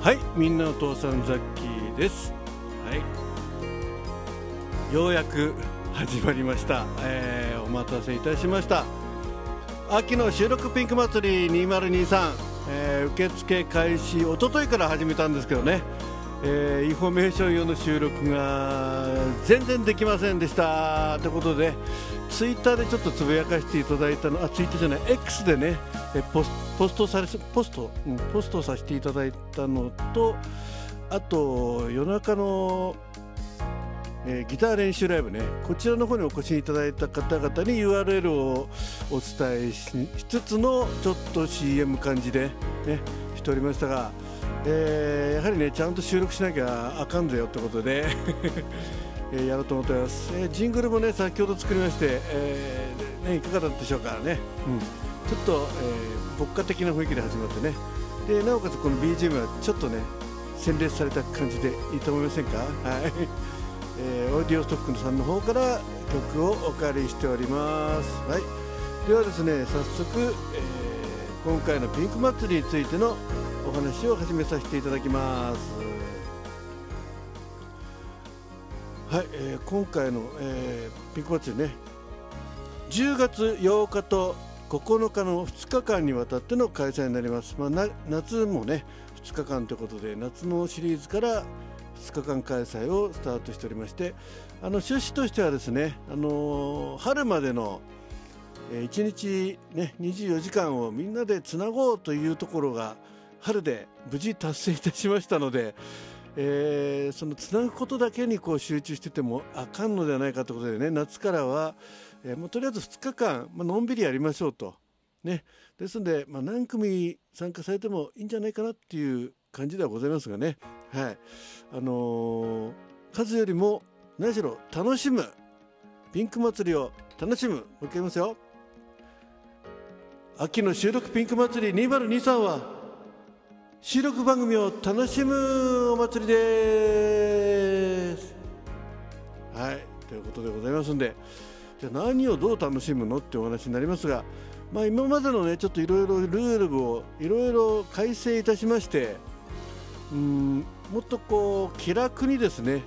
はいみんなお父さんザッキーです。はい。ようやく始まりました、えー、お待たせいたしました。秋の収録ピンク祭り2023、えー、受付開始一昨日から始めたんですけどね。えー、インフォメーション用の収録が全然できませんでした。ということでツイッターでちょっとつぶやかしていただいたのあツイッターじゃない X でねえポスポストされポスト、うん、ポストさせていただいたのとあと夜中の、えー、ギター練習ライブねこちらの方にお越しいただいた方々に URL をお伝えしつつのちょっと CM 感じでねしておりましたが、えー、やはりねちゃんと収録しなきゃあかんぜよってことで えやろうと思ってます、えー、ジングルもね先ほど作りまして、えーね、いかがだったでしょうかね、うん、ちょっと、えー、牧歌的な雰囲気で始まってね。でなおかつこの BGM はちょっとね洗練された感じでいいと思いませんか？はい、えー、オーディオストックさんの方から曲をお借りしております。はい。ではですね早速、えー、今回のピンク祭りについてのお話を始めさせていただきます。はい、えー、今回の、えー、ピンク祭りね。10月8日と9日の2日間にわたっての開催になります、まあ、夏もね2日間ということで夏のシリーズから2日間開催をスタートしておりましてあの趣旨としてはですね、あのー、春までの1日、ね、24時間をみんなでつなごうというところが春で無事達成いたしましたのでえー、そのつなぐことだけにこう集中しててもあかんのではないかということでね夏からは、えー、もうとりあえず2日間、まあのんびりやりましょうと。ね、ですので、まあ、何組参加されてもいいんじゃないかなっていう感じではございますがね、はい。あのー、数よりも何しろ楽しむピンク祭りを楽しむ。もう一回言いますよ。秋の収録ピンク祭り2023は収録番組を楽しむお祭りです。はいということでございますんでじゃあ何をどう楽しむのってお話になりますが、まあ、今までのねちょっといろいろルールをいろいろ改正いたしましてうんもっとこう気楽にですね、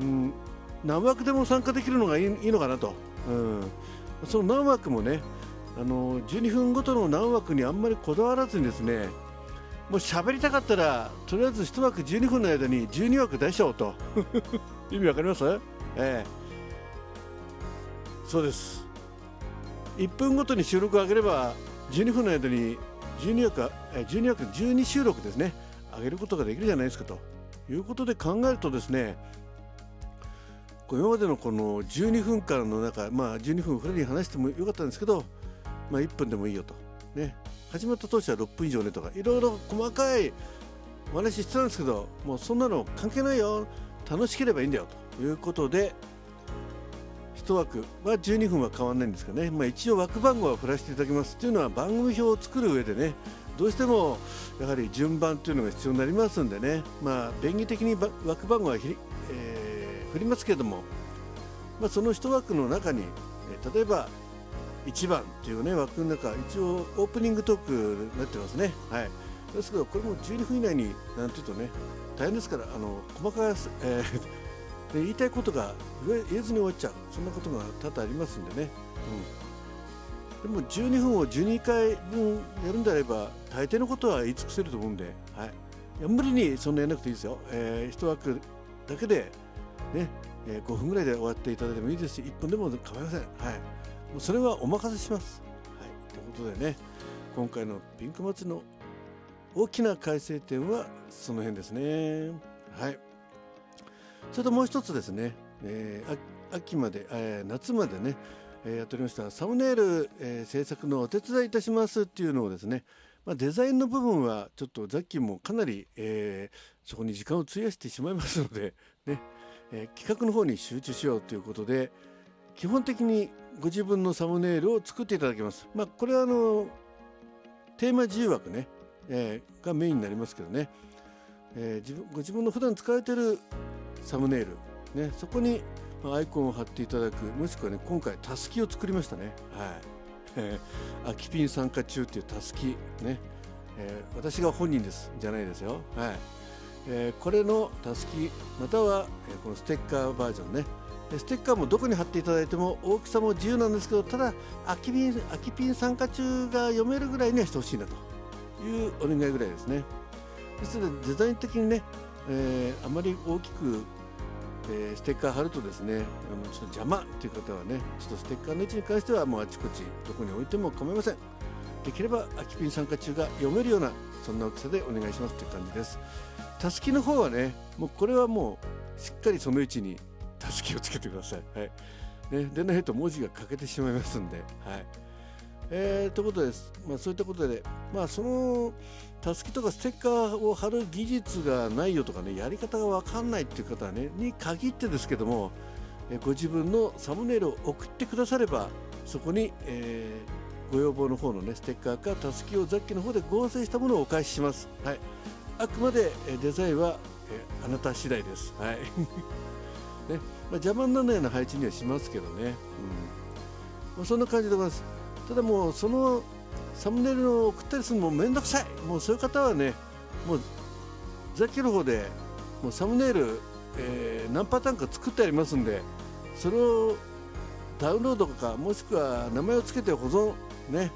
うん、何枠でも参加できるのがいいいいのかなと、うん、その何枠もねあの12分ごとの何枠にあんまりこだわらずにですねもう喋りたかったらとりあえず1枠12分の間に12枠出しちゃおうと。意味わかります？ええ。そうです。1分ごとに収録を上げれば12分の間に12枠12枠12収録ですね。上げることができるじゃないですかと。いうことで考えるとですね今までのこの12分間の中、まあ、12分フレに話してもよかったんですけど、まあ、1分でもいいよと、ね、始まった当初は6分以上ねとかいろいろ細かいお話してたんですけどもうそんなの関係ないよ。楽しければいいんだよということで1枠は12分は変わらないんですかね、まあ、一応枠番号は振らせていただきますというのは番組表を作る上でねどうしてもやはり順番というのが必要になりますんでね、まあ、便宜的に枠番号はひ、えー、振りますけれども、まあ、その1枠の中に例えば1番っていうね枠の中一応オープニングトークになってますね。はい。ですけどこれも12分以内になんていうとね大変ですからあの細かい、えー、で言いたいことが言えずに終わっちゃうそんなことが多々ありますんでね、うん、でも12分を12回分やるんであれば大抵のことは言い尽くせると思うんで、はい、いや無理にそんなやらなくていいですよ、えー、1枠だけでね、えー、5分ぐらいで終わっていただいてもいいですし1分でも構いません。はい。それはお任せします。はい、ということでね今回のピンク祭の大きな改正点はその辺ですね。はい、それともう一つですね、えー、秋まで、えー、夏までね、えー、やっておりましたサムネイル、えー、制作のお手伝いいたしますっていうのをですね、まあ、デザインの部分はちょっとザッキーもかなり、えー、そこに時間を費やしてしまいますので、ねえー、企画の方に集中しようということで基本的にご自分のサムネイルを作っていただけます。まあ、これはあのテーマ自由枠ね、えー、がメインになりますけどね、えー、自分ご自分の普段使われてるサムネイル、ね、そこにアイコンを貼っていただくもしくはね今回たすきを作りましたね。はい、えー、秋ピン参加中っていうたすきね。えー、私が本人です。じゃないですよ。はい。えー、これのたすきまたは、えこのステッカーバージョンね。ステッカーもどこに貼っていただいても大きさも自由なんですけどただ空き瓶空きピン参加中が読めるぐらいにはしてほしいなというお願いぐらいですね。ですのでデザイン的にね、えー、あまり大きく、えー、ステッカー貼るとですねちょっと邪魔っていう方はねちょっとステッカーの位置に関してはもうあちこちどこに置いても構いません。できれば空きピン参加中が読めるようなそんな大きさでお願いしますっていう感じです。たすきの方はねもうこれはもうしっかりその位置にたすきをつけてください。はいね、でないと文字が欠けてしまいますんで。はいえー、ということです、まあ、そういったことで、まあ、そのたすきとかステッカーを貼る技術がないよとかねやり方が分かんないっていう方はねに限ってですけども、えご自分のサムネイルを送ってくださればそこに、えー、ご要望の方のねステッカーかたすきを雑記の方で合成したものをお返しします。はいあくまでデザインはえあなた次第です。はい ねまあ、邪魔にならないような配置にはしますけどね、うん。まあ、そんな感じでございます。ただもうそのサムネイルを送ったりするのもめんどくさい。もうそういう方はねもうザキの方でもうサムネイル、えー、何パターンか作ってありますんでそれをダウンロードかもしくは名前を付けて保存ね。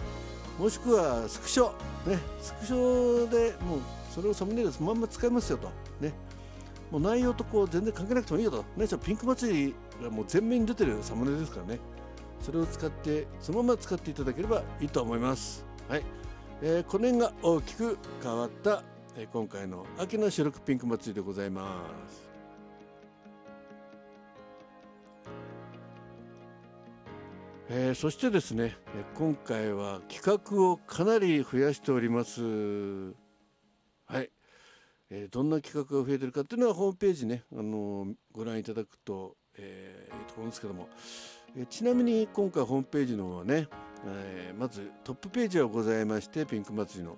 もしくはスクショね。スクショでもうそれをサムネイルそのまま使いますよと。もう内容とこう全然関係なくてもいいよと。ねピンク祭りがもう全面に出てるサムネですからね。それを使ってそのまま使っていただければいいと思います。はい、えー、この辺が大きく変わった、えー、今回の秋の白くピンク祭りでございます。えー、そしてですね今回は企画をかなり増やしております。はい、えー、どんな企画が増えてるかっていうのはホームページね、あのー、ご覧いただくと、えー、いいと思うんですけども、えー、ちなみに今回ホームページの方はね、えー、まずトップページはございましてピンク祭りの。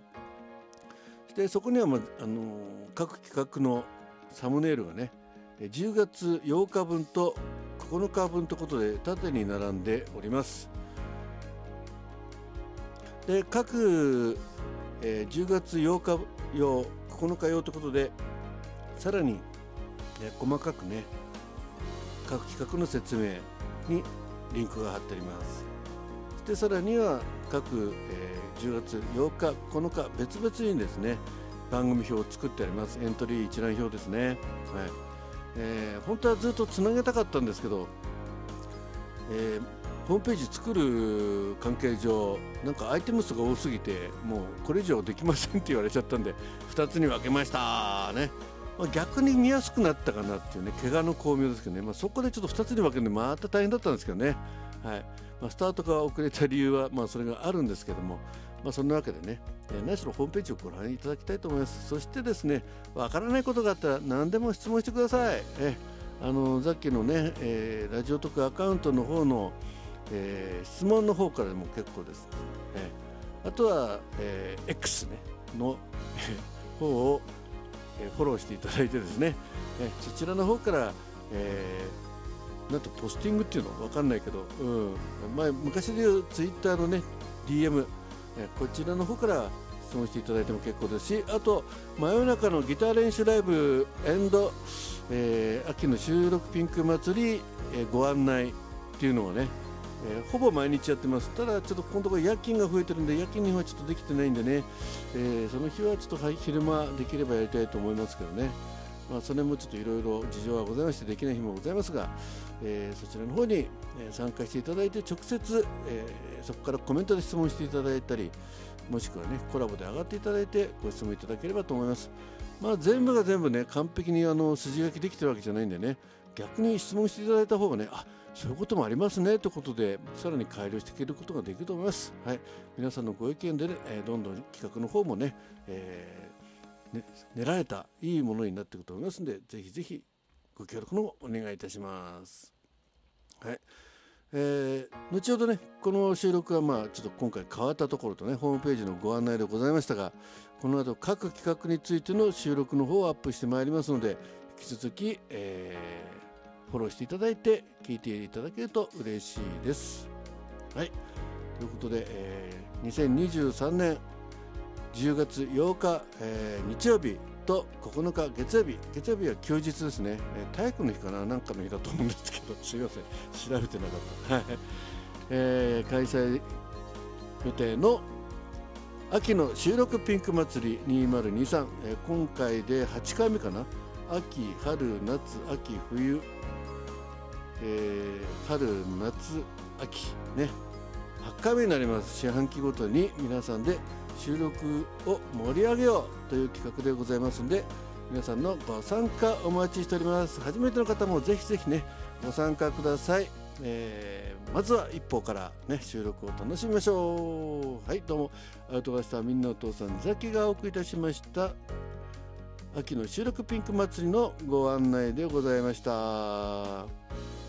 でそこには、まあの、各企画のサムネイルがね10月8日分と9日分ということで縦に並んでおります。で各、えー、10月8日用9日用ということでさらに、ね、細かくね各企画の説明にリンクが貼ってあります。そしてさらには各、えー、10月8日9日別々にですね番組表を作ってあります。エントリー一覧表ですね。はい。えー、本当はずっとつなげたかったんですけど、えー、ホームページ作る関係上なんかアイテム数が多すぎてもうこれ以上できませんって言われちゃったんで2つに分けましたね、ま、逆に見やすくなったかなっていうね怪我の巧妙ですけどね、まあ、そこでちょっと2つに分けるんでまた大変だったんですけどね、はいまあ、スタートが遅れた理由はまあそれがあるんですけどもまあ、そんなわけでね、え、何しろホームページをご覧いただきたいと思います。そしてですね、わからないことがあったら何でも質問してください。えあのさっきのね、えー、ラジオ特アカウントの方の、えー、質問の方からでも結構です、えー、あとは、えー、X、ね、の方を、えー、フォローしていただいてですね、えー、そちらの方から、えー、なんとポスティングっていうの？分かんないけど、うん。前昔でいうツイッターのね DM、えー、こちらの方から質問していただいても結構ですしあと真夜中のギター練習ライブエンド、えー、秋の収録ピンク祭り、えー、ご案内っていうのをねえー、ほぼ毎日やってます。ただちょっとこのところ夜勤が増えてるんで夜勤にはちょっとできてないんでね、えー、その日はちょっと昼間できればやりたいと思いますけどね。まあ、それもちょっといろいろ事情はございましてできない日もございますが、えー、そちらの方に参加していただいて直接、えー、そこからコメントで質問していただいたりもしくはねコラボで上がっていただいてご質問いただければと思います。まあ、全部が全部ね完璧にあの筋書きできてるわけじゃないんでね逆に質問していただいた方がねあそういうこともありますねということでさらに改良していけることができると思います。はい、皆さんのご意見でね、えー、どんどん企画の方もね、えー、ね練られたいいものになっていくと思いますのでぜひぜひご協力のお願いいたします。はい。えー、後ほどねこの収録はまあちょっと今回変わったところとねホームページのご案内でございましたがこの後各企画についての収録の方をアップしてまいりますので引き続き、えーフォローしていただいて聞いていただけると嬉しいです。はい。ということで、えー、2023年10月8日、えー、日曜日と9日月曜日。月曜日は休日ですね、えー、体育の日かな？何かの日だと思うんですけど。すいません。調べてなかった、はい。えー、開催予定の秋の収録ピンク祭り2023、えー、今回で8回目かな？秋春夏秋冬、えー、春夏秋ね8回目になります。四半期ごとに皆さんで収録を盛り上げようという企画でございますので皆さんのご参加お待ちしております。初めての方もぜひぜひねご参加ください、えー、まずは一歩からね収録を楽しみましょう。はいどうも。アウトガスターみんなお父さんザキがお送りいたしました。秋の収録ピンク祭りのご案内でございました。